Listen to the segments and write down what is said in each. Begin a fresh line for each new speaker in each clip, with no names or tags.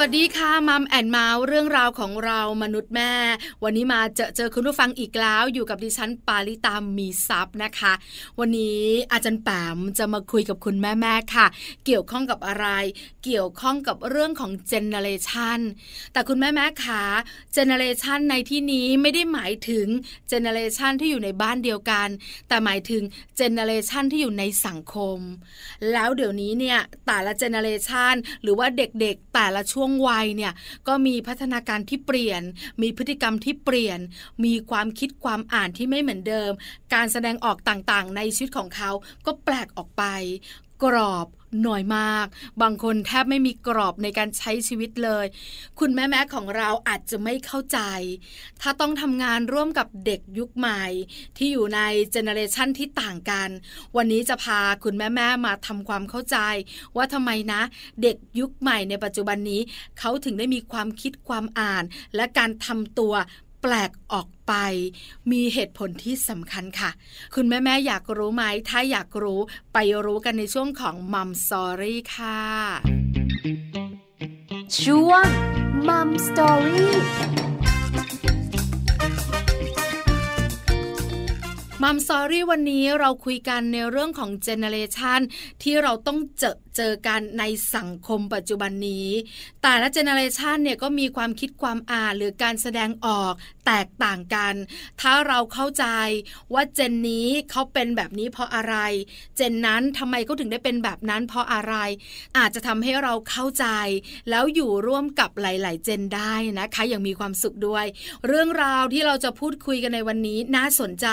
วัสดีค่ะ Mom and Mouth เรื่องราวของเรามนุษย์แม่ วันนี้มาเจอเจอคุณผู้ฟังอีกแล้ว อยู่กับดิฉันปาลิตามมีซับนะคะ วันนี้อาจารย์แปมจะมาคุยกับคุณแม่แม่ค่ะ เกี่ยวข้องกับอะไร เกี่ยวข้องกับเรื่องของ generation แต่คุณแม่แม่คะ generation ในที่นี้ไม่ได้หมายถึงเจเนเรชันที่อยู่ในบ้านเดียวกัน แต่หมายถึงเจเนเรชันที่อยู่ในสังคม แล้วเดี๋ยวนี้เนี่ยแต่ละเจเนเรชันหรือว่าเด็กๆแต่ละช่วงวัยเนี่ยก็มีพัฒนาการที่เปลี่ยน มีพฤติกรรมที่เปลี่ยน มีความคิดความอ่านที่ไม่เหมือนเดิม การแสดงออกต่างๆ ในชีวิตของเขาก็แปลกออกไป กรอบ น่อยมาก บางคนแทบไม่มีกรอบในการใช้ชีวิตเลย คุณแม่แม่ของเราอาจจะไม่เข้าใจ ถ้าต้องทำงานร่วมกับเด็กยุคใหม่ ที่อยู่ในเจเนเรชันที่ต่างกัน วันนี้จะพาคุณแม่แม่มาทำความเข้าใจ ว่าทำไมนะ เด็กยุคใหม่ในปัจจุบันนี้ เขาถึงได้มีความคิดความอ่าน และการทำตัว ปลกออกไป มีเหตุผลที่สำคัญค่ะ คุณแม่ๆอยากรู้ไหม ถ้าอยากรู้ไปรู้กันในช่วงของมัมสอรี่ค่ะ
ช่วง
Mom Story Mom Story วันนี้เราคุยกันในเรื่องของเจเนอเรชันที่เราต้องเจอเจอกันในสังคมปัจจุบันนี้ แต่ละเจเนอเรชันเนี่ยก็มีความคิดความอ่านหรือการแสดงออกแตกต่างกัน ถ้าเราเข้าใจว่าเจนนี้เขาเป็นแบบนี้เพราะอะไร เจนนั้นทำไมเขาถึงได้เป็นแบบนั้นเพราะอะไร อาจจะทำให้เราเข้าใจ แล้วอยู่ร่วมกับหลาย ๆ เจนได้นะคะอย่างมีความสุขด้วย เรื่องราวที่เราจะพูดคุยกันในวันนี้น่าสนใจ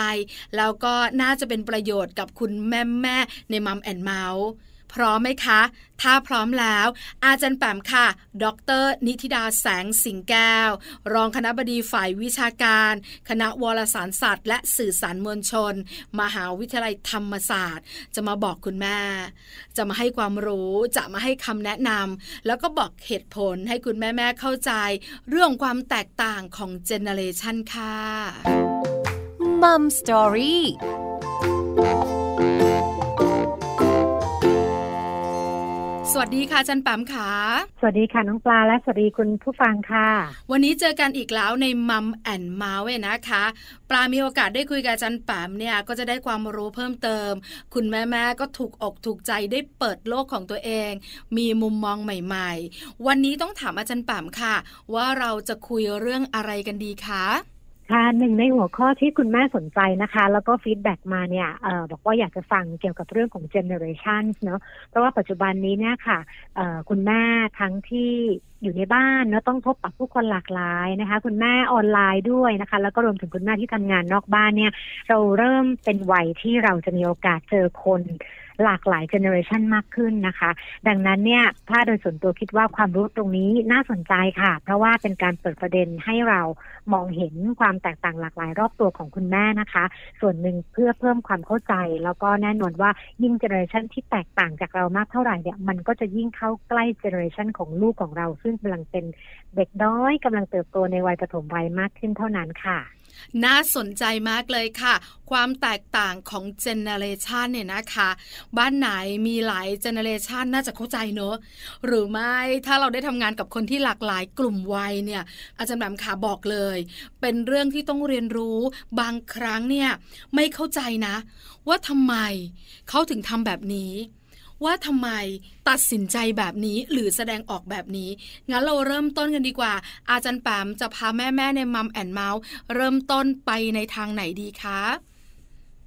แล้วก็น่าจะเป็นประโยชน์กับคุณแม่แม่ในมัมแอนเมาส์พร้อมไหมคะ ถ้าพร้อมแล้ว อาจารย์แปมค่ะ ดร นิติดาแสงสิงแก้ว รองคณะบดีฝ่ายวิชาการ คณะวารสารศาสตร์ และสื่อสารมวลชน มหาวิทยาลัยธรรมศาสตร์ จะมาบอกคุณแม่ จะมาให้ความรู้ จะมาให้คำแนะนำแล้วก็บอกเหตุผลให้คุณแม่แม่เข้าใจ เรื่องความแตกต่างของเจเนอเรชันค่ะ
Mom Story ส
วัสดีค่ะจารย์แปมขา
สวัสดีค่ะน้องปลาและสวัสดีคุณผู้ฟังค่ะ
วันนี้เจอกันอีกแล้วใน Mom and Mouth นะคะ ปลา มีโอกาสได้คุยกับจารย์แปมเนี่ยก็จะได้ความรู้เพิ่มเติม คุณแม่แม่ก็ถูกอกถูกใจได้เปิดโลกของตัวเอง มีมุมมองใหม่ๆ วันนี้ต้องถามอาจารย์แปมค่ะ ว่าเราจะคุยเรื่องอะไรกันดีคะ
ค่ะหนึ่งในหัวข้อที่คุณแม่สนใจนะคะ แล้วก็ feedback มาเนี่ยเออบอกว่าอยากจะฟังเกี่ยวกับเรื่องของเจเนอเรชันเนาะเพราะว่าปัจจุบันนี้เนี่ยค่ะคุณแม่ทั้งที่อยู่ในบ้านเนาะต้องพบปะผู้คนหลากหลายนะคะ คุณแม่ออนไลน์ด้วยนะคะ แล้วก็รวมถึงคุณแม่ที่ทำงานนอกบ้านเนี่ย เราเริ่มเป็นวัยที่เราจะมีโอกาสเจอคน หลากหลายเจเนอเรชันมากขึ้นนะคะ ดังนั้นเนี่ยถ้าโดยส่วนตัวคิดว่าความรู้ตรงนี้น่าสนใจค่ะ เพราะว่าเป็นการเปิดประเด็นให้เรามองเห็นความแตกต่างหลากหลายรอบตัวของคุณแม่นะคะ ส่วนหนึ่งเพื่อเพิ่มความเข้าใจ แล้วก็แน่นอนว่ายิ่งเจเนอเรชันที่แตกต่างจากเรามากเท่าไหร่เนี่ยมันก็จะยิ่งเข้าใกล้เจเนอเรชันของลูกของเรา ซึ่งกำลังเป็นเด็กน้อยกำลังเติบโตในวัยปฐมวัยมากขึ้นเท่านั้นค่ะ
น่าสนใจมากเลยค่ะ ความแตกต่างของเจเนเรชันเนี่ยนะคะ บ้านไหนมีหลายเจเนเรชันน่าจะเข้าใจเนอะหรือไม่ถ้าเราได้ทำงานกับคนที่หลากหลายกลุ่มวัยเนี่ย อาจารย์แหม่มขาบอกเลย เป็นเรื่องที่ต้องเรียนรู้บางครั้งเนี่ยไม่เข้าใจนะ ว่าทำไมเขาถึงทำแบบนี้ ว่าทำไมตัดสินใจแบบนี้หรือแสดงออกแบบนี้ งั้นเราเริ่มต้นกันดีกว่า อาจารย์แปมจะพาแม่แม่ในมัมแอนเมาส์เริ่มต้นไปในทางไหนดีคะ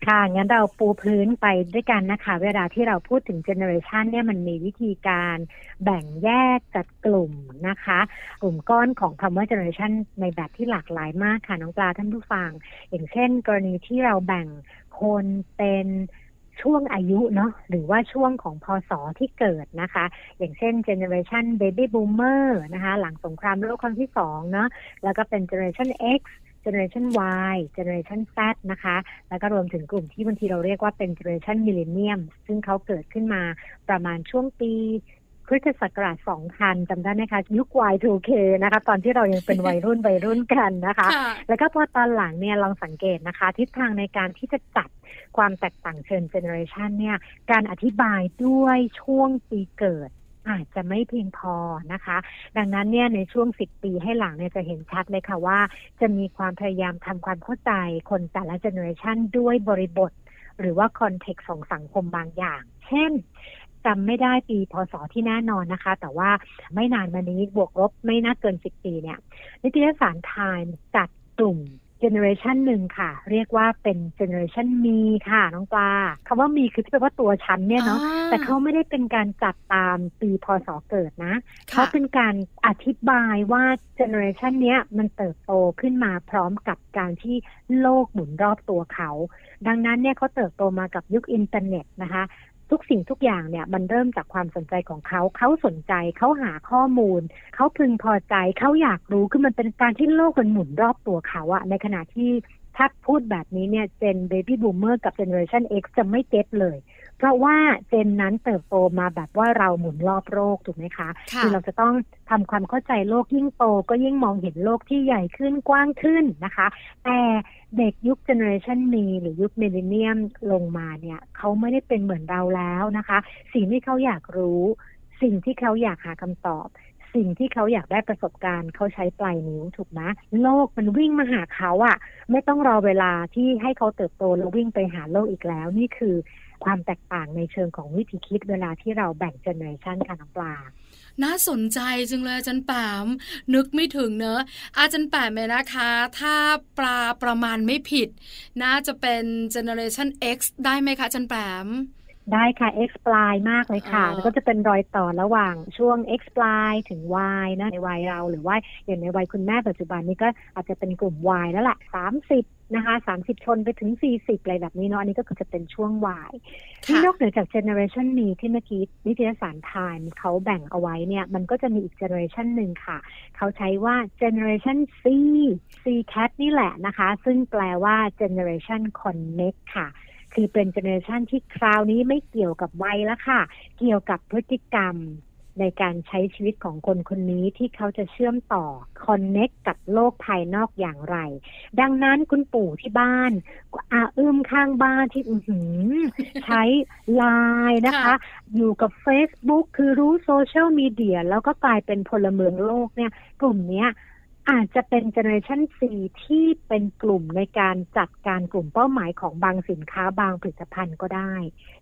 ค่ะ งั้นเราปูพื้นไปด้วยกันนะคะ เวลาที่เราพูดถึงเจเนอเรชันเนี่ยมันมีวิธีการแบ่งแยกจัดกลุ่มนะคะ กลุ่มก้อนของคำว่าเจเนอเรชันในแบบที่หลากหลายมากค่ะ น้องปลาท่านผู้ฟัง อย่างเช่น กรณีที่เราแบ่งคนเป็น ช่วงอายุเนาะหรือว่าช่วงของพศที่เกิดนะคะ อย่างเช่นเจเนอเรชันเบบี้บูมเมอร์นะคะหลังสงครามโลกครั้งที่สองเนาะแล้วก็เป็นเจเนอเรชัน X เจเนอเรชัน Y เจเนอเรชัน Z นะคะ แล้วก็รวมถึงกลุ่มที่บางทีเราเรียกว่าเป็นเจเนอเรชันมิลเลนเนียมซึ่งเขาเกิดขึ้นมาประมาณช่วงปี คริสต์ศักราช2000จำได้ไหมคะยุค Y2K นะคะ ตอนที่เรายังเป็นวัยรุ่นวัยรุ่นกันนะคะ
ค่ะ
แล้วก็พอตอนหลังเนี่ยลองสังเกตนะคะ ทิศทางในการที่จะจัดความแตกต่างเชิงเจเนอเรชันเนี่ย การอธิบายด้วยช่วงปีเกิดอาจจะไม่เพียงพอนะคะ ดังนั้นเนี่ยในช่วง 10 ปีให้หลังเนี่ยจะเห็นชัดเลยค่ะว่า จะมีความพยายามทำความเข้าใจคนแต่ละเจเนอเรชันด้วยบริบท หรือว่า context ของสังคมบางอย่าง เช่น จำไม่ได้ปีพศที่แน่นอนนะคะ แต่ว่าไม่นานมานี้บวกลบไม่น่าเกิน10ปีเนี่ย นิตยสาร Time จัดกลุ่มเจเนอเรชันหนึ่งค่ะ เรียกว่าเป็นเจเนอเรชัน Me ค่ะ น้องปลาคำว่า me คือที่แปลว่าตัวฉันเนี่ยเนาะ
อ่า
แต่เขาไม่ได้เป็นการจัดตามปีพศเกิดนะ
ค่ะ
เขาเป็นการอธิบายว่าเจเนอเรชันเนี้ยมันเติบโตขึ้นมาพร้อมกับการที่โลกหมุนรอบตัวเขา ดังนั้นเนี่ยเขาเติบโตมากับยุคอินเทอร์เน็ตนะคะ ทุกสิ่งทุกอย่างเนี่ยมันเริ่มจากความสนใจของเขา เขาสนใจเขาหาข้อมูล เขาพึงพอใจเขาอยากรู้คือมันเป็นการที่โลกมันหมุนรอบตัวเขาอะในขณะที่ถ้าพูดแบบนี้เนี่ยเจนเบบี้บูมเมอร์กับเจเนอเรชัน X จะไม่ get เลย เพราะว่าเจนนั้นเติบโตมาแบบว่าเราหมุนรอบโลกถูกไหมคะ
ค่ะ
อเราจะต้องทำความเข้าใจโลกยิ่งโตก็ยิ่งมองเห็นโลกที่ใหญ่ขึ้นกว้างขึ้นนะคะ แต่เด็กยุคเจเนอเรชัน Me หรือยุคมิลเลนเนียมลงมาเนี่ยเขาไม่ได้เป็นเหมือนเราแล้วนะคะ สิ่งที่เขาอยากรู้ สิ่งที่เขาอยากหาคำตอบ สิ่งที่เขาอยากได้ประสบการณ์เขาใช้ปลายนิ้วถูกไหมโลกมันวิ่งมาหาเขาอะไม่ต้องรอเวลาที่ให้เขาเติบโตแล้ววิ่งไปหาโลกอีกแล้ว นี่คือ ความแตกต่างในเชิงของวิธีคิดเวลาที่เราแบ่งเจเนอเรชันการน้องปลา
น่าสนใจจังเลยอาจารย์แปมนึกไม่ถึงเนอะอาจารย์แปมเนี่ยนะคะ ถ้าปลาประมาณไม่ผิด น่าจะเป็น generation X ได้ไหมคะอาจารย์แปม
ได้ค่ะ x ปลายมากเลยค่ะ
เออ
แล้วก็จะเป็นรอยต่อระหว่างช่วง x ปลายถึง y นะในวัยเราหรือว่าอย่างในวัยคุณแม่ปัจจุบันนี้ก็อาจจะเป็นกลุ่ม y แล้วแหละ30นะคะ30ชนไปถึง40อะไรแบบนี้เนาะ อันนี้ก็คือจะเป็นช่วง y ที่
ค่ะ
นอกเหนือจาก generation นี้ที่เมื่อกี้นิตยสาร Time เขาแบ่งเอาไว้เนี่ย มันก็จะมีอีก generation หนึ่งค่ะ เขาใช้ว่า generation C C cat นี่แหละนะคะ ซึ่งแปลว่า generation connect ค่ะ คือเป็นเจเนอเรชันที่คราวนี้ไม่เกี่ยวกับวัยแล้วค่ะ เกี่ยวกับพฤติกรรมในการใช้ชีวิตของคนคนนี้ที่เขาจะเชื่อมต่อ connect กับโลกภายนอกอย่างไร ดังนั้นคุณปู่ที่บ้านอาอื้มข้างบ้านที่อือใช้ไลน์นะคะ
ค่ะ
อยู่กับ Facebook คือรู้โซเชียลมีเดียแล้วก็กลายเป็นพลเมืองโลกเนี่ย กลุ่มเนี้ย อาจจะเป็นเจเนอเรชัน C ที่เป็นกลุ่มในการจัดการกลุ่มเป้าหมายของบางสินค้าบางผลิตภัณฑ์ก็ได้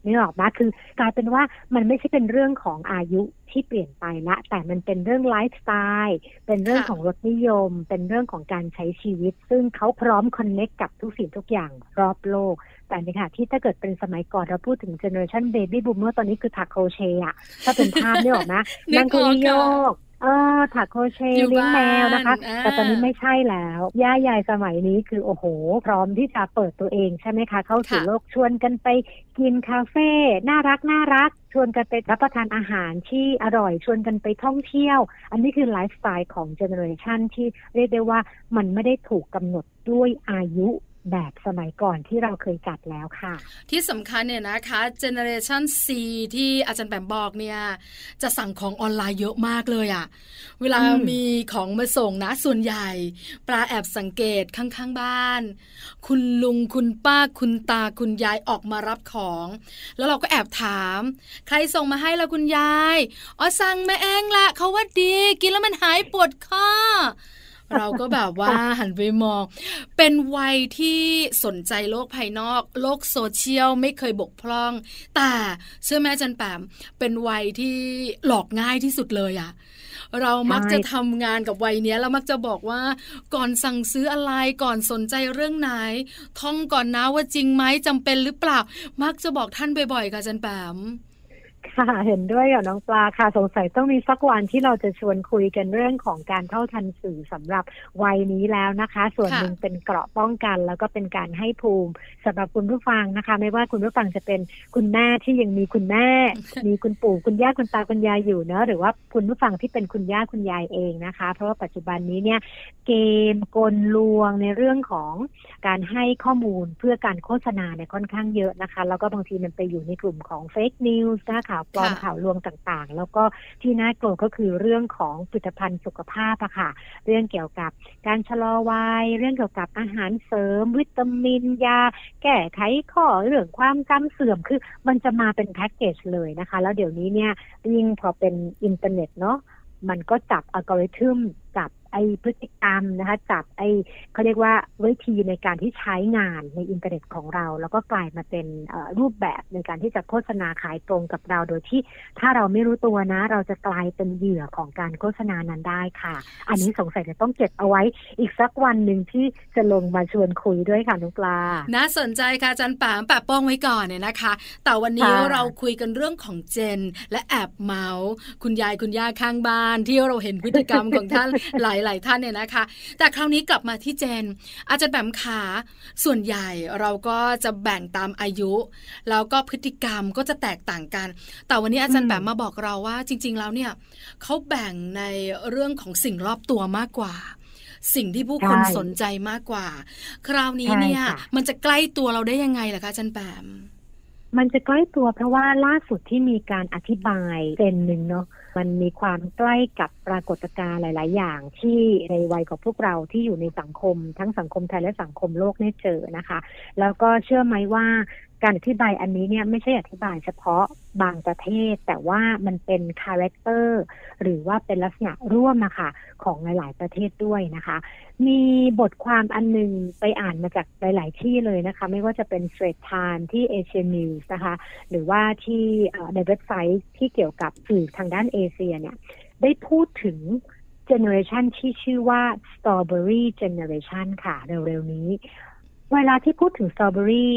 นี่ออกมาคือกลายเป็นว่ามันไม่ใช่เป็นเรื่องของอายุที่เปลี่ยนไปละ แต่มันเป็นเรื่องไลฟ์สไตล์เป็นเรื่อง
ค่ะ
ของรสนิยม เป็นเรื่องของการใช้ชีวิต ซึ่งเขาพร้อม connect กับทุกสิ่งทุกอย่างรอบโลก แต่ในขณะที่ถ้าเกิดเป็นสมัยก่อนเราพูดถึงเจเนอเรชันเบบี้บูมเมอร์ตอนนี้คือถักโครเชต์อะถ้าเป็นภาพนี่ออกนะ
นึก
นั่งเก้าอี้
อ
โย
อกค่ะ
กเออถักโครเช
อ
ต์
ยู่
เลี้ยงแมวนะคะ
บ้านอ่า
แต่ตอนนี้ไม่ใช่แล้ว ย่ายายสมัยนี้คือโอ้โห พร้อมที่จะเปิดตัวเองใช่ไหมคะ เข้าสู่
ค่ะ
โลกชวนกันไปกินคาเฟ่น่ารักน่ารักชวนกันไปรับประทานอาหารที่อร่อยชวนกันไปท่องเที่ยว อันนี้คือไลฟ์สไตล์ของเจเนอเรชันที่เรียกได้ว่ามันไม่ได้ถูกกำหนดด้วยอายุ แบบสมัยก่อนที่เราเคยจัดแล้วค่ะ
ที่สำคัญเนี่ยนะคะ Generation C ที่อาจารย์แปมบอกเนี่ยจะสั่งของออนไลน์เยอะมากเลยอะเวลา
ม
มีของมาส่งนะส่วนใหญ่ ปลาแอบสังเกตข้างๆบ้าน คุณลุงคุณป้าคุณตาคุณยายออกมารับของ แล้วเราก็แอบถาม ใครส่งมาให้ละคุณยายอ๋อสั่งมาเองละเขาว่าดี กินแล้วมันหายปวดข้อ เราก็แบบว่าหันไปมอง เป็นวัยที่สนใจโลกภายนอก โลกโซเชียลไม่เคยบกพร่อง แต่เชื่อแม่จันแปมเป็นวัยที่หลอกง่ายที่สุดเลยอะเรามักจะทำงานกับวัยเนี้ยแล้วมักจะบอกว่าก่อนสั่งซื้ออะไรก่อนสนใจเรื่องไหน ท่องก่อนนะว่าจริงไหมจำเป็นหรือเปล่า มักจะบอกท่านบ่อยๆค่ะจันแปม
ค่ะเห็นด้วยกับน้องปลาค่ะ สงสัยต้องมีสักวันที่เราจะชวนคุยกันเรื่องของการเท่าทันสื่อสำหรับวัยนี้แล้วนะคะ ส่วน
ค่ะ
หนึ่งเป็นเกราะป้องกัน แล้วก็เป็นการให้ภูมิสำหรับคุณผู้ฟังนะคะ ไม่ว่าคุณผู้ฟังจะเป็นคุณแม่ที่ยังมีคุณแม่ มีคุณปู่คุณย่าคุณตาคุณยายอยู่เนอะหรือว่าคุณผู้ฟังที่เป็นคุณย่าคุณยายเองนะคะ เพราะว่าปัจจุบันนี้เนี่ยเกมกลลวงในเรื่องของการให้ข้อมูลเพื่อการโฆษณาเนี่ยค่อนข้างเยอะนะคะ แล้วก็บางทีมันไปอยู่ในกลุ่มของเฟกนิวส์นะคะข่าวปลอมข่าวลวงต่างๆ แล้วก็ที่น่ากลัวก็คือเรื่องของผลิตภัณฑ์สุขภาพอะค่ะ เรื่องเกี่ยวกับการชะลอวัยเรื่องเกี่ยวกับอาหารเสริม วิตามินยา แก้ไขข้อเรื่องความจำเสื่อมคือมันจะมาเป็นแพ็กเกจเลยนะคะ แล้วเดี๋ยวนี้เนี่ยยิ่งพอเป็นอินเทอร์เน็ตเนาะมันก็จับอัลกอริทึม จับไอพฤติกรรมนะคะจับไอเขาเรียกว่าวิธีในการที่ใช้งานในอินเทอร์เน็ตของเรา แล้วก็กลายมาเป็นรูปแบบในการที่จะโฆษณาขายตรงกับเราโดยที่ถ้าเราไม่รู้ตัวนะ เราจะกลายเป็นเหยื่อของการโฆษณานั้นได้ค่ะ อันนี้สงสัยจะต้องเก็บเอาไว้อีกสักวันหนึ่งที่จะลงมาชวนคุยด้วยค่ะนุกปลา
น่าสนใจค่ะจันป่ามปะป้องไว้ก่อนเนี่ยนะคะ แต่วันนี้เราคุยกันเรื่องของเจน และแอบเมาส์คุณยายคุณย่าข้างบ้านที่เราเห็นพฤติกรรมของท่านหลายหลายท่านเนี่ยนะคะ แต่คราวนี้กลับมาที่เจน อาจารย์แบมขาส่วนใหญ่เราก็จะแบ่งตามอายุ แล้วก็พฤติกรรมก็จะแตกต่างกัน แต่วันนี้อาจารย์แบมมาบอกเราว่า จริง ๆ แล้วเนี่ยเขาแบ่งในเรื่องของสิ่งรอบตัวมากกว่าสิ่งที่ผู้คนสนใจมากกว่า คราวนี้เนี่ย มันจะใกล้ตัวเราได้ยังไงล่ะคะอาจารย์แบม
มันจะใกล้ตัวเพราะว่าล่าสุดที่มีการอธิบายเจนหนึ่งเนาะ มันมีความใกล้กับปรากฏการณ์หลาย ๆ อย่างที่ในวัยของพวกเราที่อยู่ในสังคม ทั้งสังคมไทยและสังคมโลกได้เจอนะคะ แล้วก็เชื่อไหมว่า การอธิบายอันนี้เนี่ยไม่ใช่อธิบายเฉพาะบางประเทศ แต่ว่ามันเป็น character หรือว่าเป็นลักษณะร่วมนะคะของหลาย ๆ ประเทศด้วยนะคะ มีบทความอันหนึ่งไปอ่านมาจากหลาย ๆ ที่เลยนะคะ ไม่ว่าจะเป็น Straits Times ที่ Asian News นะคะ หรือว่าที่ในเว็บไซต์ที่เกี่ยวกับสื่อทางด้านเอเชียเนี่ยได้พูดถึงเจเนอเรชันที่ชื่อว่า Strawberry Generation ค่ะ เร็ว ๆ นี้ เวลาที่พูดถึง Strawberry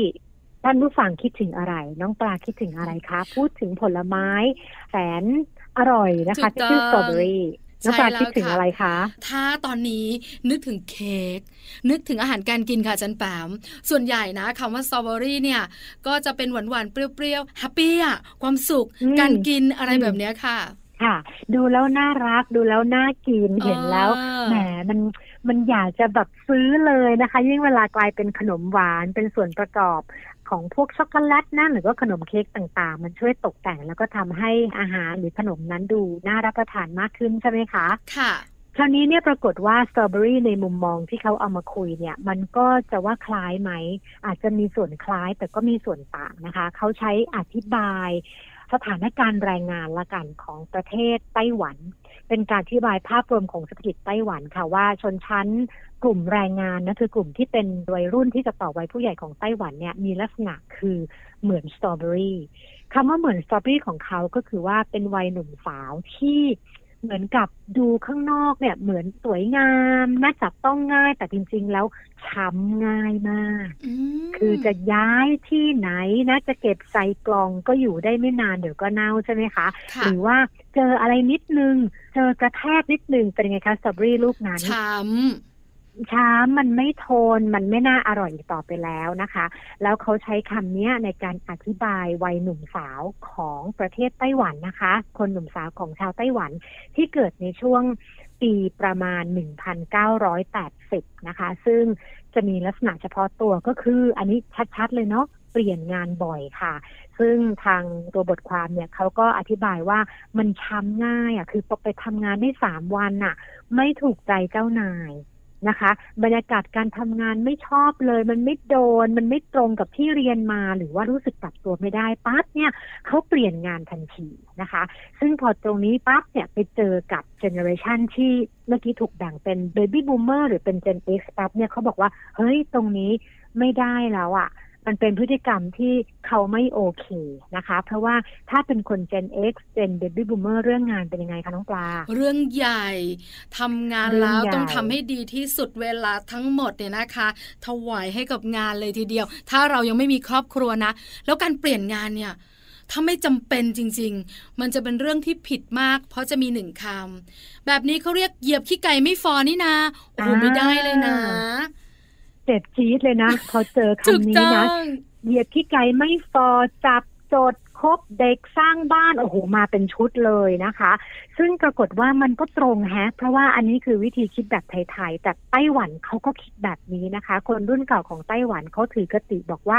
ท่านผู้ฟังคิดถึงอะไร น้องปลาคิดถึงอะไรคะ พูดถึงผลไม้แสนอร่อยนะคะที่ชื่อสตรอเบอรี่น้องปลาคิดถึงอะไรคะ
ถ้าตอนนี้นึกถึงเค้ก นึกถึงอาหารการกินค่ะจันแปม ส่วนใหญ่นะคำว่าสตรอเบอรี่เนี่ย ก็จะเป็นหวานๆ เปรี้ยวๆ happy อะความสุข การกินอะไรแบบนี้ค่ะ
ค่ะ ดูแล้วน่ารักดูแล้วน่ากินเห็นแล้วแหมมันมันอยากจะแบบซื้อเลยนะคะ ยิ่งเวลากลายเป็นขนมหวานเป็นส่วนประกอบ ของพวกช็อกโกแลตนะหรือว่าขนมเค้กต่างๆ มันช่วยตกแต่งแล้วก็ทำให้อาหารหรือขนมนั้นดูน่ารับประทานมากขึ้นใช่ไหมคะ
ค่ะ
คราวนี้เนี่ยปรากฏว่าสตรอเบอรี่ในมุมมองที่เขาเอามาคุยเนี่ย มันก็จะว่าคล้ายไหม อาจจะมีส่วนคล้ายแต่ก็มีส่วนต่างนะคะ เขาใช้อธิบายสถานการณ์แรงงานละกันของประเทศไต้หวัน เป็นการอธิบายภาพรวมของเศรษฐกิจไต้หวันค่ะว่าชนชั้นกลุ่มแรงงานนะคือกลุ่มที่เป็นวัยรุ่นที่จะต่อวัยผู้ใหญ่ของไต้หวันเนี่ยมีลักษณะคือเหมือนสตรอเบอรี่คำว่าเหมือนสตรอเบอรี่ของเขาก็คือว่าเป็นวัยหนุ่มสาวที่เหมือนกับดูข้างนอกเนี่ย เหมือนสวยงามน่าจับต้องง่ายแต่จริง ๆ แล้วช้ำง่ายมาก คือจะย้ายที่ไหนนะจะเก็บใส่กล่องก็อยู่ได้ไม่นานเดี๋ยวก็เน่าใช่ไหมคะ หรือว่า เจออะไรนิดนึง เจอกระแทกนิดนึงเป็นไงคะสตรอเบอรี่ลูกนั้น
ช้ำ
ช้ามันไม่โทนมันไม่น่าอร่อยต่อไปแล้วนะคะ แล้วเขาใช้คำนี้ในการอธิบายวัยหนุ่มสาวของประเทศไต้หวันนะคะ คนหนุ่มสาวของชาวไต้หวันที่เกิดในช่วงปีประมาณ 1,980 นะคะ ซึ่งจะมีลักษณะเฉพาะตัวก็คืออันนี้ชัด ๆ เลยเนาะ เปลี่ยนงานบ่อยค่ะ ซึ่งทางตัวบทความเนี่ยเขาก็อธิบายว่ามันช้ำง่ายอะคือไปทำงานได้สามวันอะ ไม่ถูกใจเจ้านายนะคะ บรรยากาศการทำงานไม่ชอบเลย มันไม่โดน มันไม่ตรงกับที่เรียนมา หรือว่ารู้สึกปรับตัวไม่ได้ปั๊บเนี่ยเขาเปลี่ยนงานทันทีนะคะ ซึ่งพอตรงนี้ปั๊บเนี่ยไปเจอกับ generation ที่เมื่อกี้ถูกแบ่งเป็น baby boomer หรือเป็นเจน X ปั๊บเนี่ยเขาบอกว่า เฮ้ยตรงนี้ไม่ได้แล้วอะ่ะ มันเป็นพฤติกรรมที่เขาไม่โอเคนะคะ เพราะว่าถ้าเป็นคน Gen X Gen Baby Boomer เรื่องงานเป็นยังไงคะน้องปลา
เรื่องใหญ่ทำงานแล้วต้องทำให้ดีที่สุดเวลาทั้งหมดเนี่ยนะคะ ถวายให้กับงานเลยทีเดียว ถ้าเรายังไม่มีครอบครัวนะ แล้วการเปลี่ยนงานเนี่ยถ้าไม่จำเป็นจริง ๆ มันจะเป็นเรื่องที่ผิดมาก เพราะจะมีหนึ่งคำ แบบนี้เขาเรียกเหยียบขี้ไก่ไม่ฟอนี่นะโอ้ไม่ได้เลยนะ
เจ็บจี๊ดเลยนะ พอเจอคำนี้นะ เหยียดที่ไกลไม่ฟอจับจด คบเด็กสร้างบ้านโอ้โหมาเป็นชุดเลยนะคะ ซึ่งปรากฏว่ามันก็ตรงแฮะ เพราะว่าอันนี้คือวิธีคิดแบบไทยๆแต่ไต้หวันเขาก็คิดแบบนี้นะคะ คนรุ่นเก่าของไต้หวันเขาถือกติบอกว่า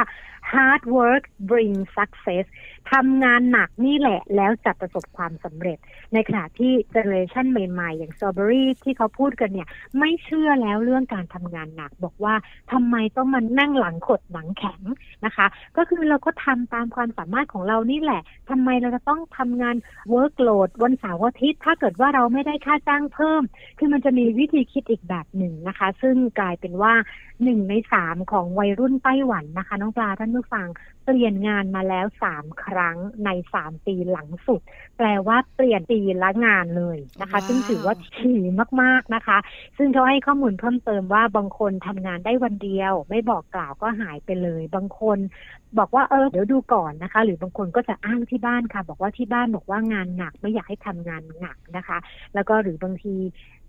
hard work bring success ทำงานหนักนี่แหละแล้วจะประสบความสำเร็จ ในขณะที่เจเนอเรชันใหม่ๆ อย่าง Strawberry ที่เขาพูดกันเนี่ย ไม่เชื่อแล้วเรื่องการทำงานหนักบอกว่าทำไมต้องมานั่งหลังขดหลังแข็งนะคะ ก็คือเราก็ทำตามความสามารถของเรานี่แหละทำไมเราจะต้องทำงาน workload วันเสาร์อาทิตย์ถ้าเกิดว่าเราไม่ได้ค่าจ้างเพิ่ม คือมันจะมีวิธีคิดอีกแบบหนึ่งนะคะ ซึ่งกลายเป็นว่าหนึ่งในสามของวัยรุ่นไต้หวันนะคะ น้องปลาท่านผู้ฟังเปลี่ยนงานมาแล้วสามครั้งในสามปีหลังสุด แปลว่าเปลี่ยนปีละงานเลยนะคะ
ว้าว
ซึ่งถือว่าถี่มากๆนะคะ ซึ่งเขาให้ข้อมูลเพิ่มเติมว่าบางคนทำงานได้วันเดียว ไม่บอกกล่าวก็หายไปเลย บางคน บอกว่าเออเดี๋ยวดูก่อนนะคะ หรือบางคนก็จะอ้างที่บ้านค่ะ บอกว่าที่บ้านบอกว่างานหนักไม่อยากให้ทำงานหนักนะคะ แล้วก็หรือบางที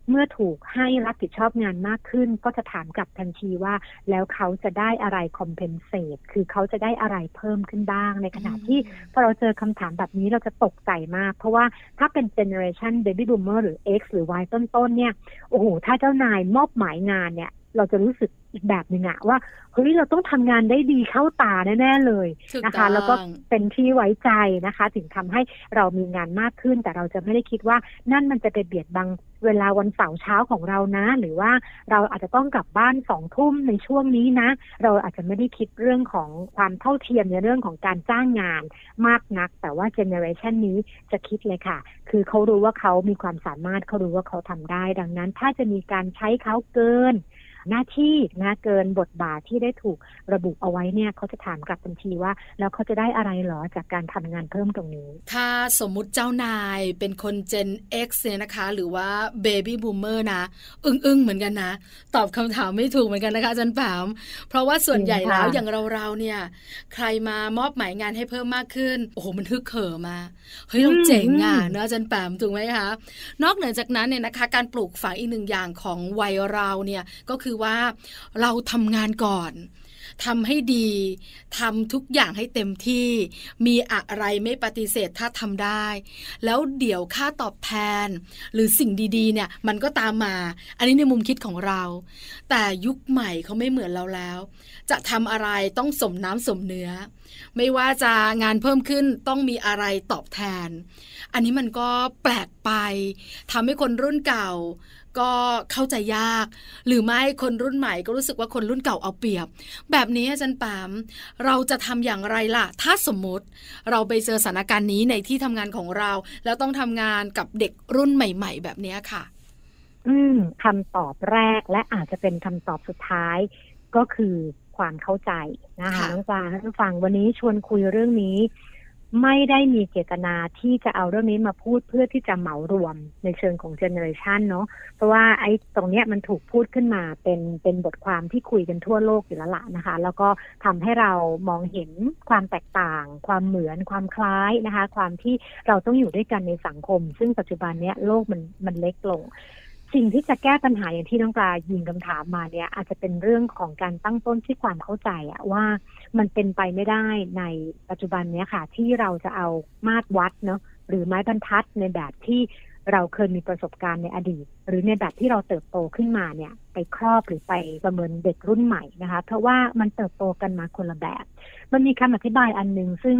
เมื่อถูกให้รับผิดชอบงานมากขึ้น ก็จะถามกลับทันทีว่า แล้วเขาจะได้อะไร compensate คือเขาจะได้อะไรเพิ่มขึ้นบ้าง ในขณะที่พอเราเจอคำถามแบบนี้เราจะตกใจมาก เพราะว่าถ้าเป็น generation baby boomer หรือ X หรือ Y ต้นๆเนี่ย โอ้โห ถ้าเจ้านายมอบหมายงานเนี่ย เราจะรู้สึกอีกแบบหนึ่งอะว่าเฮ้ยเราต้องทำงานได้ดีเข้าตาแน่ๆเลย
ถูก
นะคะ
ต้อง
แล้วก็เป็นที่ไว้ใจนะคะ ถึงทำให้เรามีงานมากขึ้น แต่เราจะไม่ได้คิดว่านั่นมันจะไปเบียดบังเวลาวันเสาร์เช้าของเรานะ หรือว่าเราอาจจะต้องกลับบ้านสองทุ่มในช่วงนี้นะ เราอาจจะไม่ได้คิดเรื่องของความเท่าเทียมในเรื่องของการจ้างงานมากนัก แต่ว่าเจเนอเรชันนี้จะคิดเลยค่ะ คือเขารู้ว่าเขามีความสามารถเขารู้ว่าเขาทำได้ ดังนั้น ถ้าจะมีการใช้เขาเกิน หน้าที่นะเกินบทบาทที่ได้ถูกระบุเอาไว้เนี่ยเขาจะถามกลับทันทีว่า แล้วเขาจะได้อะไรเหรอจากการทำงานเพิ่มตรงนี้
ถ้าสมมุติเจ้านายเป็นคน Gen X เนี่ยนะคะ หรือว่า Baby Boomer นะอึ้งๆเหมือนกันนะ ตอบคำถามไม่ถูกเหมือนกันนะคะอาจารย์แปมเพราะว่าส่วนใหญ่
จริงค่ะ
แล้วอย่างเราๆเนี่ย ใครมามอบหมายงานให้เพิ่มมากขึ้นโอ้โหมันฮึกเหิมมาเฮ้ยเราเจ๋งอะเนอะอาจารย์แปมถูกไหมคะนอกเหนือจากนั้นเนี่ยนะคะ การปลูกฝังอีกหนึ่งอย่างของวัยเราเนี่ยก็คือว่าเราทำงานก่อนทำให้ดีทำทุกอย่างให้เต็มที่ มีอะไรไม่ปฏิเสธถ้าทำได้ แล้วเดี๋ยวค่าตอบแทน หรือสิ่งดีๆ เนี่ย มันก็ตามมา อันนี้ในมุมคิดของเรา แต่ยุคใหม่เขาไม่เหมือนเราแล้ว จะทำอะไรต้องสมน้ำสมเนื้อ ไม่ว่าจะงานเพิ่มขึ้นต้องมีอะไรตอบแทน อันนี้มันก็แปลกไปทำให้คนรุ่นเก่า ก็เข้าใจยาก หรือไม่คนรุ่นใหม่ก็รู้สึกว่าคนรุ่นเก่าเอาเปรียบ แบบนี้อาจารย์ปามเราจะทำอย่างไรล่ะ ถ้าสมมติ เราไปเจอสถานการณ์นี้ในที่ทำงานของเรา แล้วต้องทำงานกับเด็กรุ่นใหม่ ๆ แบบนี้ค่ะ
อืมคำตอบแรกและอาจจะเป็นคำตอบสุดท้าย ก็คือความเข้าใจนะคะ
ค่ะ
น้องปลาท่านผู้ฟังวันนี้ชวนคุยเรื่องนี้ ไม่ได้มีเจตนาที่จะเอาเรื่องนี้มาพูดเพื่อที่จะเหมารวมในเชิงของเจเนอเรชันเนาะเพราะว่าไอ้ตรงเนี้ยมันถูกพูดขึ้นมาเป็นเป็นบทความที่คุยกันทั่วโลกอยู่แล้วล่ะนะคะ แล้วก็ทำให้เรามองเห็นความแตกต่าง ความเหมือนความคล้ายนะคะ ความที่เราต้องอยู่ด้วยกันในสังคม ซึ่งปัจจุบันเนี้ยโลกมันมันเล็กลงสิ่งที่จะแก้ปัญหาอย่างที่น้องปลายิงคำถามมาเนี่ยอาจจะเป็นเรื่องของการตั้งต้นที่ความเข้าใจอะว่า มันเป็นไปไม่ได้ในปัจจุบันเนี้ยค่ะ ที่เราจะเอามาตรวัดเนาะหรือไม้บรรทัดในแบบที่เราเคยมีประสบการณ์ในอดีต หรือในแบบที่เราเติบโตขึ้นมาเนี่ยไปครอบหรือไปประเมินเด็กรุ่นใหม่นะคะ เพราะว่ามันเติบโตกันมาคนละแบบ มันมีคำอธิบายอันหนึ่งซึ่ง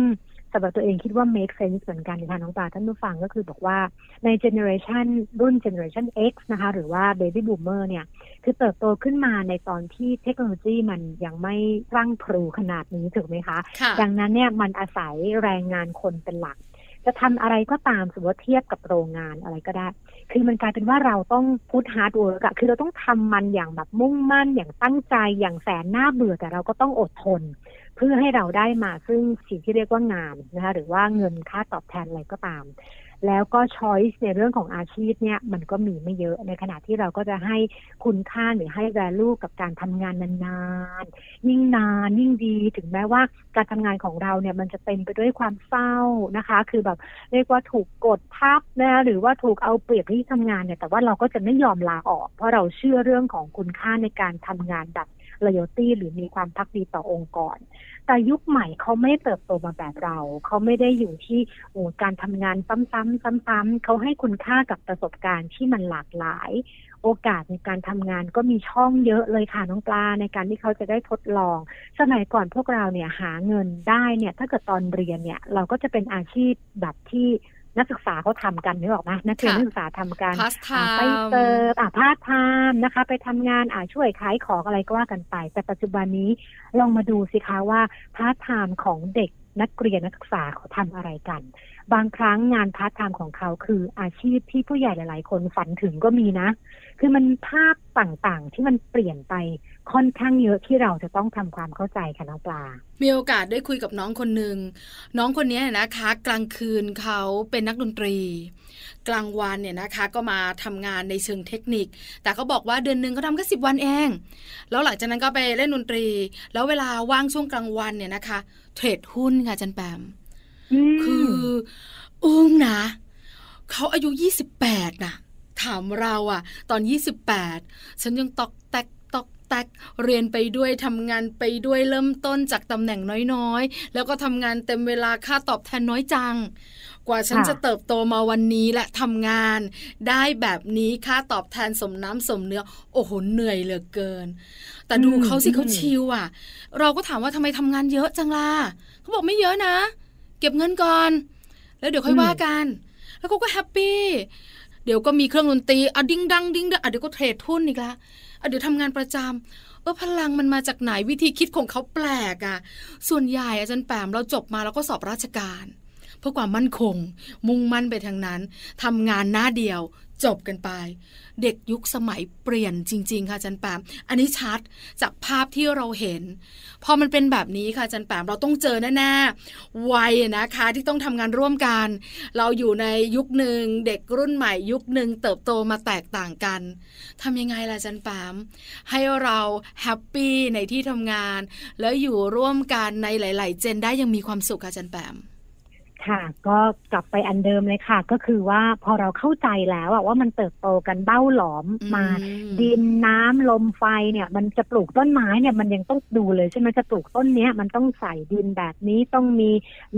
สำหรับตัวเองคิดว่า make sense เหมือนกันค่ะน้องปลาท่านผู้ฟังก็คือบอกว่าใน generation รุ่น generation X นะคะ หรือว่า baby boomer เนี่ย คือเติบโตขึ้นมาในตอนที่เทคโนโลยีมันยังไม่พรั่งพรูขนาดนี้ถูกไหมคะ
ค่ะ
ดังนั้นเนี่ยมันอาศัยแรงงานคนเป็นหลัก จะทำอะไรก็ตามสมมติว่าเทียบกับโรงงานอะไรก็ได้ คือมันกลายเป็นว่าเราต้อง put hard work อะคือเราต้องทำมันอย่างแบบมุ่งมั่นอย่างตั้งใจอย่างแสนน่าเบื่อแต่เราก็ต้องอดทน เพื่อให้เราได้มาซึ่งสิ่งที่เรียกว่างานนะคะหรือว่าเงินค่าตอบแทนอะไรก็ตาม แล้วก็ choice ในเรื่องของอาชีพเนี่ยมันก็มีไม่เยอะในขณะที่เราก็จะให้คุณค่าหรือให้ value กับการทำงานนานๆ ยิ่งนานยิ่งดีถึงแม้ว่าการทำงานของเราเนี่ยมันจะเต็มไปด้วยความเศร้านะคะ คือแบบเรียกว่าถูกกดทับนะหรือว่าถูกเอาเปรียบที่ทำงานเนี่ยแต่ว่าเราก็จะไม่ยอมลาออก เพราะเราเชื่อเรื่องของคุณค่าในการทำงานแบบ loyalty หรือมีความพักดีต่อองค์กร แต่ยุคใหม่เขาไม่เติบโตมาแบบเรา เขาไม่ได้อยู่ที่โอ้การทำงานซ้ำๆซ้ำๆเขาให้คุณค่ากับประสบการณ์ที่มันหลากหลาย โอกาสในการทำงานก็มีช่องเยอะเลยค่ะน้องปลาในการที่เขาจะได้ทดลอง สมัยก่อนพวกเราเนี่ยหาเงินได้เนี่ย ถ้าเกิดตอนเรียนเนี่ย เราก็จะเป็นอาชีพแบบที่ นักศึกษาเขาทำกันนึกออกไหมนักเรียนนักศึกษาทำกัน
พาสไท
อ่าไปเสิร์ฟอ่าพาร์ทไทม์นะคะ ไปทำงานอ่าช่วยขายของอะไรก็ว่ากันไป แต่ปัจจุบันนี้ลองมาดูสิคะว่าพาร์ทไทม์ของเด็กนักเรียนนักศึกษาเขาทำอะไรกัน บางครั้งงานพาร์ทไทม์ของเขาคืออาชีพที่ผู้ใหญ่หลาย ๆ คนฝันถึงก็มีนะ คือมันภาพต่างๆ ที่มันเปลี่ยนไป ค่อนข้างเยอะที่เราจะต้องทำความเข้าใจค่ะน้องปลา
มีโอกาสได้คุยกับน้องคนหนึ่งน้องคนนี้นะคะ กลางคืนเขาเป็นนักดนตรี กลางวันเนี่ยนะคะก็มาทำงานในเชิงเทคนิค แต่เขาบอกว่าเดือนหนึ่งเขาทำแค่สิบวันเอง แล้วหลังจากนั้นก็ไปเล่นดนตรี แล้วเวลาว่างช่วงกลางวันเนี่ยนะคะ เทรดหุ้นค่ะอาจันแปมคืออึ้งนะเขาอายุ 28น่ะถามเราอะตอน 28 ฉันยังตอกแตกตอก แตกเรียนไปด้วยทำงานไปด้วยเริ่มต้นจากตำแหน่งน้อยๆ แล้วก็ทำงานเต็มเวลาค่าตอบแทนน้อยจัง กว่าฉันะจะเติบโตมาวันนี้และทำงาน ได้แบบนี้ค่าตอบแทนสมน้ำสมเนื้อ โอ้โหเหนื่อยเหลือเกิน แต่ดูเขาสิเขาชิลอะเราก็ถามว่าทำไมทำงานเยอะจังล่ะเขาบอกไม่เยอะนะ เก็บเงินก่อน แล้วเดี๋ยวค่อยว่ากัน แล้วเขาก็แฮปปี้ เดี๋ยวก็มีเครื่องดนตรีอะดิ้งดังดิ้งดังอะเดี๋ยวก็เทรดทุนอีกละอะเดี๋ยวทำงานประจำเออพลังมันมาจากไหนวิธีคิดของเขาแปลกอะ ส่วนใหญ่อาจารย์แปมเราจบมาแล้วก็สอบราชการเพื่อความมั่นคง มุ่งมั่นไปทางนั้นทำงานหน้าเดียว จบกันไป เด็กยุคสมัยเปลี่ยนจริง ๆ ค่ะจันแปมอันนี้ชัดจากภาพที่เราเห็น พอมันเป็นแบบนี้ค่ะจันแปมเราต้องเจอแน่ๆวัยนะคะที่ต้องทำงานร่วมกัน เราอยู่ในยุคหนึ่งเด็กรุ่นใหม่ ยุคหนึ่งเติบโตมาแตกต่างกันทำยังไงล่ะจันแปมให้เราแฮปปี้ในที่ทำงาน แล้วอยู่ร่วมกันในหลาย ๆ เจนได้ยังมีความสุขค่ะจันแปม
ค่ะก็กลับไปอันเดิมเลยค่ะ ก็คือว่าพอเราเข้าใจแล้วอะว่ามันเติบโตกันเบ้าหลอมมา
อืม
ดินน้ำลมไฟเนี่ย มันจะปลูกต้นไม้เนี่ยมันยังต้องดูเลยใช่ไหมจะปลูกต้นเนี้ยมันต้องใส่ดินแบบนี้ต้องมี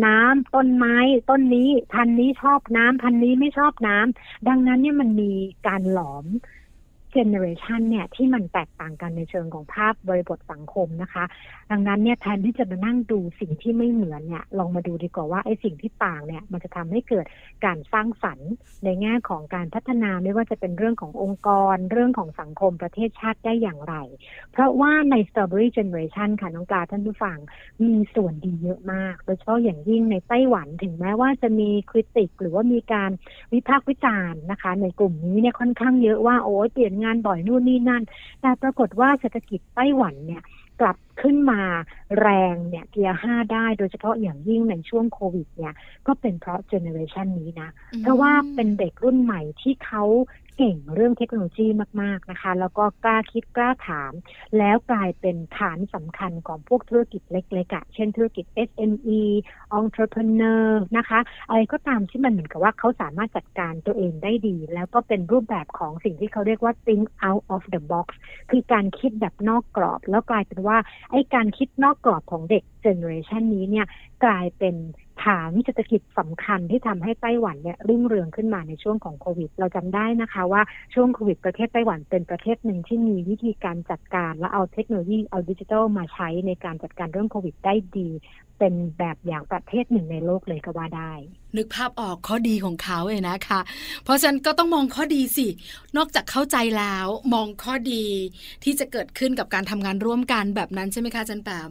น้ำต้นไม้ต้นนี้พันธุ์นี้ชอบน้ำพันธุ์นี้ไม่ชอบน้ำดังนั้นเนี่ยมันมีการหลอม เจเนอเรชันเนี่ยที่มันแตกต่างกันในเชิงของภาพบริบทสังคมนะคะ ดังนั้นเนี่ยแทนที่จะมานั่งดูสิ่งที่ไม่เหมือนเนี่ยลองมาดูดีกว่าว่าไอ้สิ่งที่ต่างเนี่ยมันจะทำให้เกิดการสร้างสรรค์ในแง่ของการพัฒนาไม่ว่าจะเป็นเรื่องขององค์กร เรื่องของสังคมประเทศชาติได้อย่างไร เพราะว่าใน Strawberry Generation ค่ะน้องปลาท่านผู้ฟังมีส่วนดีเยอะมาก โดยเฉพาะอย่างยิ่งในไต้หวันถึงแม้ว่าจะมีคริติกหรือว่ามีการวิพากษ์วิจารณ์นะคะ ในกลุ่มนี้เนี่ยค่อนข้างเยอะว่าโอ้ยเปลี่ยนงานบ่อยนู่นนี่นั่น แต่ปรากฏว่าเศรษฐกิจไต้หวันเนี่ยกลับขึ้นมาแรงเนี่ยเกียร์ห้าได้โดยเฉพาะอย่างยิ่งในช่วงโควิดเนี่ยก็เป็นเพราะเจเนอเรชันนี้นะ เพราะว่าเป็นเด็กรุ่นใหม่ที่เขา เก่งเรื่องเทคโนโลยีมาก ๆนะคะ แล้วก็กล้าคิดกล้าถาม แล้วกลายเป็นฐานสำคัญของพวกธุรกิจเล็กๆอะเช่นธุรกิจ SME entrepreneur นะคะ อะไรก็ตามที่มันเหมือนกับว่าเขาสามารถจัดการตัวเองได้ดี แล้วก็เป็นรูปแบบของสิ่งที่เขาเรียกว่า think out of the box คือการคิดแบบนอกกรอบ แล้วกลายเป็นว่าไอ้การคิดนอกกรอบของเด็ก เจเนอเรชันนี้เนี่ยกลายเป็นฐานเศรษฐกิจสำคัญที่ทำให้ไต้หวันเนี่ยรุ่งเรืองขึ้นมาในช่วงของโควิด เราจำได้นะคะว่าช่วงโควิดประเทศไต้หวันเป็นประเทศหนึ่งที่มีวิธีการจัดการและเอาเทคโนโลยีเอาดิจิทัลมาใช้ในการจัดการเรื่องโควิดได้ดี เป็นแบบอย่างประเทศหนึ่งในโลกเลยก็ว่าได้
นึกภาพออกข้อดีของเขาเลยนะคะ เพราะฉะนั้นก็ต้องมองข้อดีสิ นอกจากเข้าใจแล้วมองข้อดีที่จะเกิดขึ้นกับการทำงานร่วมกันแบบนั้นใช่ไหมคะจันแปม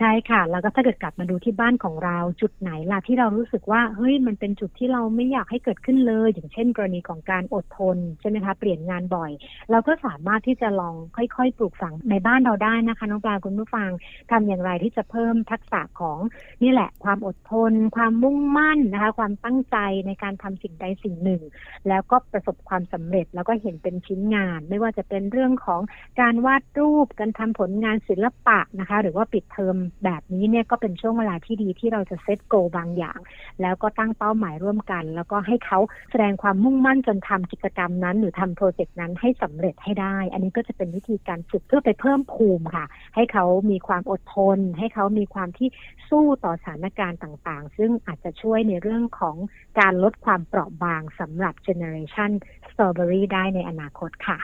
ใช่ค่ะ แล้วก็ถ้าเกิดกลับมาดูที่บ้านของเราจุดไหนล่ะที่เรารู้สึกว่าเฮ้ยมันเป็นจุดที่เราไม่อยากให้เกิดขึ้นเลย อย่างเช่น กรณีของการอดทนใช่ไหมคะเปลี่ยนงานบ่อย เราก็สามารถที่จะลองค่อยๆ ปลูกฝังในบ้านเราได้นะคะ น้องปลาคุณผู้ฟังทำอย่างไรที่จะเพิ่มทักษะของนี่แหละ ความอดทน ความมุ่งมั่นนะคะ ความตั้งใจในการทำสิ่งใดสิ่งหนึ่ง แล้วก็ประสบความสำเร็จแล้วก็เห็นเป็นชิ้นงาน ไม่ว่าจะเป็นเรื่องของการวาดรูปการทำผลงานศิลปะนะคะ หรือว่าปิดเทอมแบบนี้เนี่ยก็เป็นช่วงเวลาที่ดีที่เราจะเซตโกบางอย่าง แล้วก็ตั้งเป้าหมายร่วมกัน แล้วก็ให้เขาแสดงความมุ่งมั่นจนทำกิจกรรมนั้น หรือทำโปรเจกต์นั้นให้สำเร็จให้ได้ อันนี้ก็จะเป็นวิธีการฝึกเพื่อไปเพิ่มภูมิค่ะ ให้เขามีความอดทน ให้เขามีความที่สู้ต่อสถานการณ์ต่างๆ ซึ่งอาจจะช่วยในเรื่องของการลดความเปราะบางสำหรับเจเนอเรชันสตรอเบอรี่ได้ในอนาคตค่ะ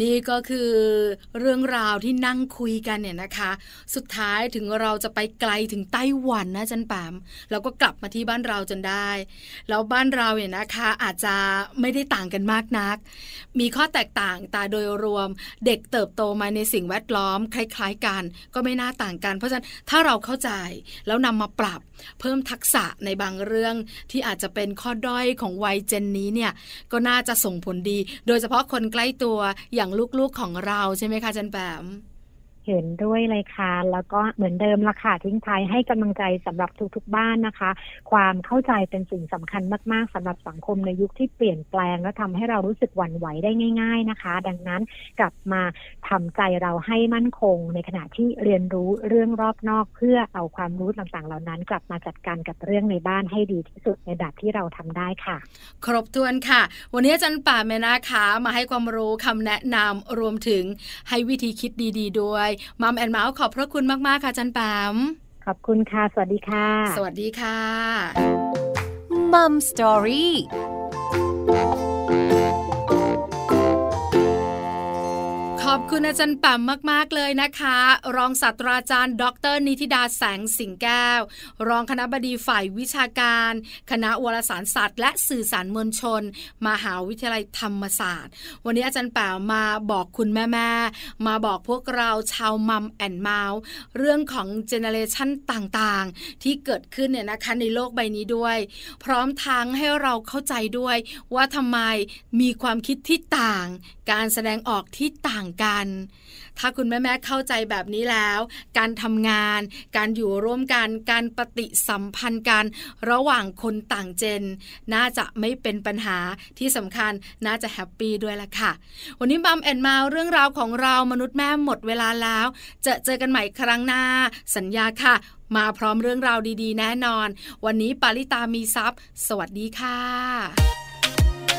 นี่ก็คือเรื่องราวที่นั่งคุยกันเนี่ยนะคะ สุดท้ายถึงเราจะไปไกลถึงไต้หวันนะจันปามเราก็กลับมาที่บ้านเราจนได้ แล้วบ้านเราเนี่ยนะคะอาจจะไม่ได้ต่างกันมากนัก มีข้อแตกต่างแต่โดยรวมเด็กเติบโตมาในสิ่งแวดล้อม คล้าย ๆ กัน ก็ไม่น่าต่างกัน เพราะฉะนั้นถ้าเราเข้าใจแล้วนำมาปรับ เพิ่มทักษะในบางเรื่องที่อาจจะเป็นข้อด้อยของวัยเจนนี้เนี่ยก็น่าจะส่งผลดี โดยเฉพาะคนใกล้ตัวอย่างลูกๆของเราใช่ไหมคะจันแปม
เห็นด้วยเลยค่ะ แล้วก็เหมือนเดิมละค่ะทิ้งท้ายให้กำลังใจสำหรับทุกๆบ้านนะคะ ความเข้าใจเป็นสิ่งสำคัญมากๆสำหรับสังคมในยุคที่เปลี่ยนแปลง และทำให้เรารู้สึกหวั่นไหวได้ง่าย ๆนะคะ ดังนั้นกลับมาทำใจเราให้มั่นคง ในขณะที่เรียนรู้เรื่องรอบนอก เพื่อเอาความรู้ต่างๆ เหล่านั้น กลับมาจัดการกับเรื่องในบ้านให้ดีที่สุดในแบบที่เราทำได้ค่ะ
ครบถ้วนค่ะ วันนี้อาจารย์ป่าเมนะคะ มาให้ความรู้คำแนะนำรวมถึงให้วิธีคิดดี ๆ ด้วยมัมแอนเมาส์ขอบพระคุณมากๆค่ะจันปาม
ขอบคุณค่ะ สวัสดีค่ะ
สวัสดีค่ะ
Mom Story
ขอบคุณอาจารย์แปมมาก ๆ เลยนะคะ รองศาสตราจารย์ ดร นิติดาแสงสิงแก้ว รองคณบดีฝ่ายวิชาการ คณะวารสารศาสตร์และสื่อสารมวลชน มหาวิทยาลัยธรรมศาสตร์ วันนี้อาจารย์แปมมาบอกคุณแม่ๆมาบอกพวกเราชาว Mom and Mouth เรื่องของ generation ต่างๆ ที่เกิดขึ้นเนี่ยนะคะในโลกใบนี้ด้วย พร้อมทั้งให้เราเข้าใจด้วยว่าทำไมมีความคิดที่ต่าง การแสดงออกที่ต่างกัน ถ้าคุณแม่แม่เข้าใจแบบนี้แล้ว การทำงาน การอยู่ร่วมกัน การปฏิสัมพันธ์กันระหว่างคนต่าง Gen น่าจะไม่เป็นปัญหาที่สำคัญน่าจะ happy ด้วยละค่ะ วันนี้ Mom and Mouth เรื่องราวของเรามนุษย์แม่หมดเวลาแล้ว จะเจอกันใหม่ครั้งหน้า สัญญาค่ะ มาพร้อมเรื่องราวดีๆ แน่นอน วันนี้ปาริตามีซัพ์สวัสดีค่ะ